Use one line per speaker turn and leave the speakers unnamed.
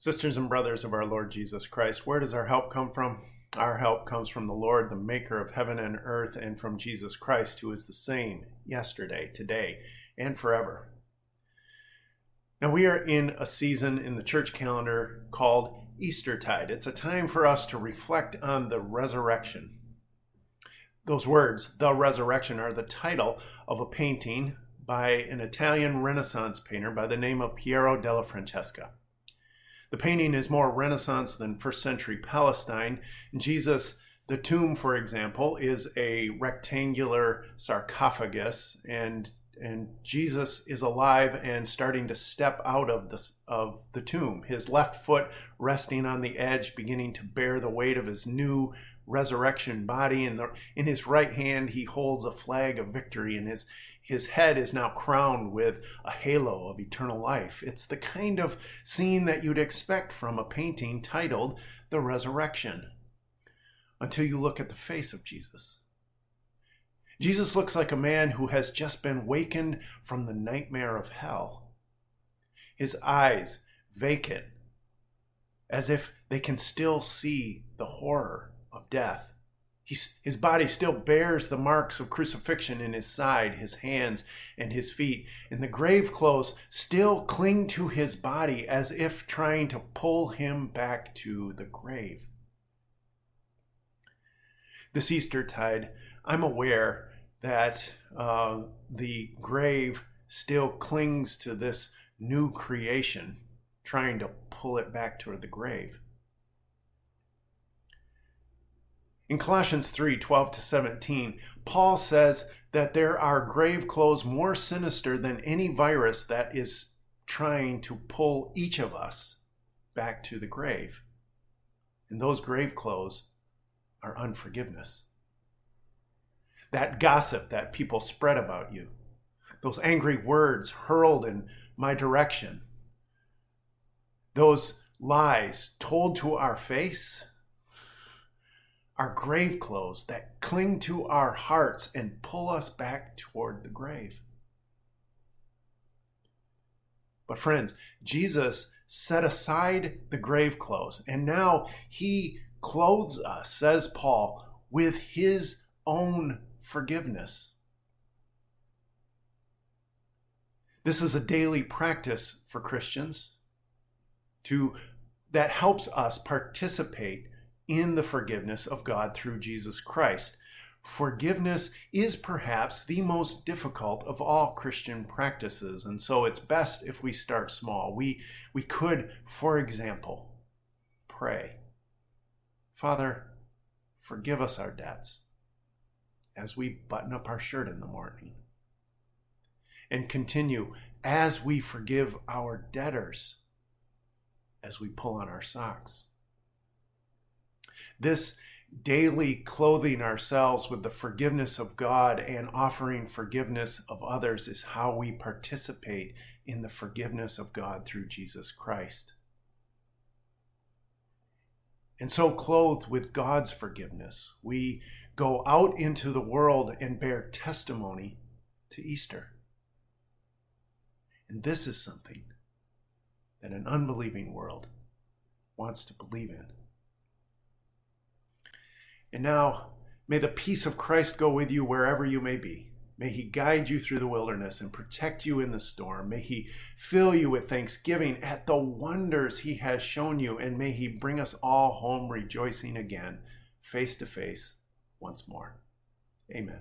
Sisters and brothers of our Lord Jesus Christ, where does our help come from? Our help comes from the Lord, the maker of heaven and earth, and from Jesus Christ, who is the same yesterday, today, and forever. Now, we are in a season in the church calendar called Eastertide. It's a time for us to reflect on the resurrection. Those words, the resurrection, are the title of a painting by an Italian Renaissance painter by the name of Piero della Francesca. The painting is more Renaissance than first century Palestine. Jesus, the tomb, for example, is a rectangular sarcophagus, and and Jesus is alive and starting to step out of the of the tomb. His left foot resting on the edge, beginning to bear the weight of his new resurrection body. And in his right hand, he holds a flag of victory, and his his head is now crowned with a halo of eternal life. It's the kind of scene that you'd expect from a painting titled The Resurrection, until you look at the face of Jesus. Jesus looks like a man who has just been wakened from the nightmare of hell. His eyes vacant, as if they can still see the horror of death. He's, his body still bears the marks of crucifixion in his side, his hands, and his feet, and the grave clothes still cling to his body as if trying to pull him back to the grave. This Easter tide, I'm aware that uh, the grave still clings to this new creation, trying to pull it back toward the grave. In Colossians 3 12 to 17, Paul says that there are grave clothes more sinister than any virus that is trying to pull each of us back to the grave. And those grave clothes are unforgiveness. That gossip that people spread about you, those angry words hurled in my direction, those lies told to our face our grave clothes that cling to our hearts and pull us back toward the grave. But, friends, Jesus set aside the grave clothes, and now he clothes us, says Paul, with his own forgiveness. This is a daily practice for Christians to that helps us participate in the forgiveness of God through Jesus Christ. Forgiveness is perhaps the most difficult of all Christian practices, and so it's best if we start small. We, we could, for example, pray Father, forgive us our debts as we button up our shirt in the morning. And continue as we forgive our debtors as we pull on our socks. This daily clothing ourselves with the forgiveness of God and offering forgiveness of others is how we participate in the forgiveness of God through Jesus Christ. And so, clothed with God's forgiveness, we go out into the world and bear testimony to Easter. And this is something that an unbelieving world wants to believe in. And now, may the peace of Christ go with you wherever you may be. May he guide you through the wilderness and protect you in the storm. May he fill you with thanksgiving at the wonders he has shown you. And may he bring us all home rejoicing again, face to face, once more. Amen.